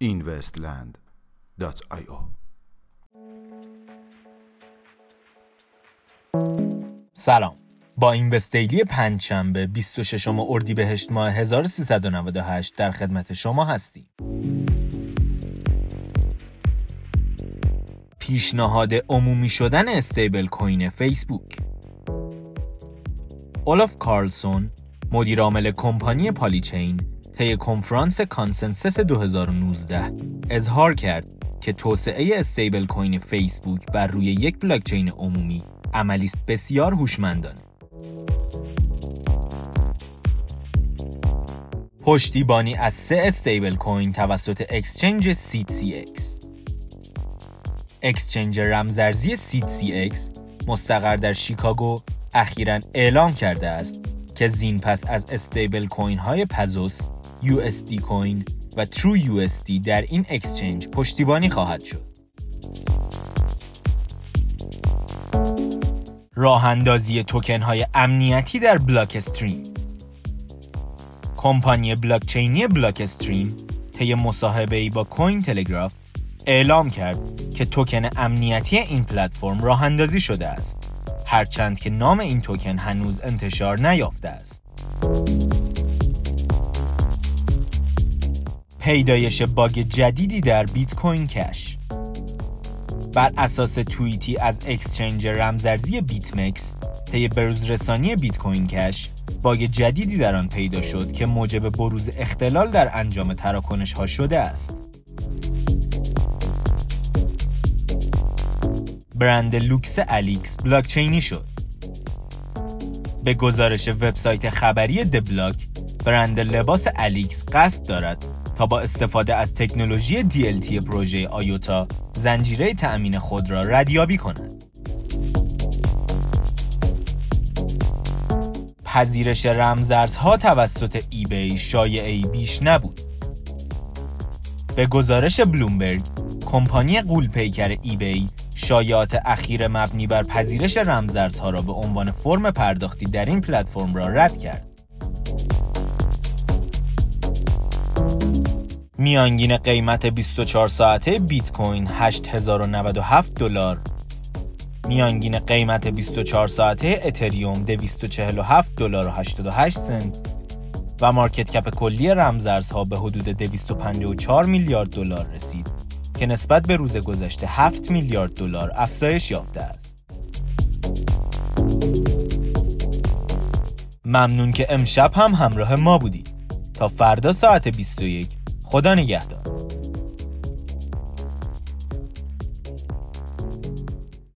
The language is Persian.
investland.io سلام با این وستیلی پنجشنبه 26 اردیبهشت ماه 1398 در خدمت شما هستیم. پیشنهاد عمومی شدن استیبل کوین فیسبوک اولاف کارلسون مدیر عامل کمپانی Polychain طی کنفرانس Consensus 2019 اظهار کرد که توسعه stablecoin فیسبوک بر روی یک بلاکچین عمومی عملی است بسیار هوشمندانه. پشتیبانی از سه stablecoin توسط exchange اکس exchange رمزارزی اکس مستقر در شیکاگو اخیرا اعلام کرده است که زین پس از stablecoin های Paxos USD Coin و True USD در این exchange پشتیبانی خواهد شد. راه اندازی توکن های امنیتی در Blockstream کمپانی بلاکچینی Blockstream طی مصاحبه ای با Cointelegraph اعلام کرد که توکن امنیتی این پلتفرم راه اندازی شده است. هرچند که نام این توکن هنوز انتشار نیافته است. پیدایش باگ جدیدی در بیت کوین کش. بر اساس توییتی از exchange رمزارزی BitMEX طی بروز رسانی بیت کوین کش باگ جدیدی در آن پیدا شد که موجب بروز اختلال در انجام تراکنش ها شده است. برند لوکس Alyx بلاکچینی شد. به گزارش وبسایت خبری The Block برند لباس Alyx قصد دارد تا با استفاده از تکنولوژی DLT پروژه IOTA زنجیره تأمین خود را ردیابی کند. پذیرش رمزارزها توسط eBay شایعی بیش نبود. به گزارش بلومبرگ، کمپانی قولپیکر ایبی شایعات اخیر مبنی بر پذیرش رمزارزها را به عنوان فرم پرداختی در این پلتفرم را رد کرد. میانگین قیمت 24 ساعته بیت کوین 8097 دلار. میانگین قیمت 24 ساعته اتریوم 247 دلار و 88 سنت. و مارکت کپ کلی رمزارزها به حدود 254 میلیارد دلار رسید. که نسبت به روز گذشته 7 میلیارد دلار افزایش یافته است. ممنون که امشب هم همراه ما بودید. تا فردا ساعت 21 خدا نگهدار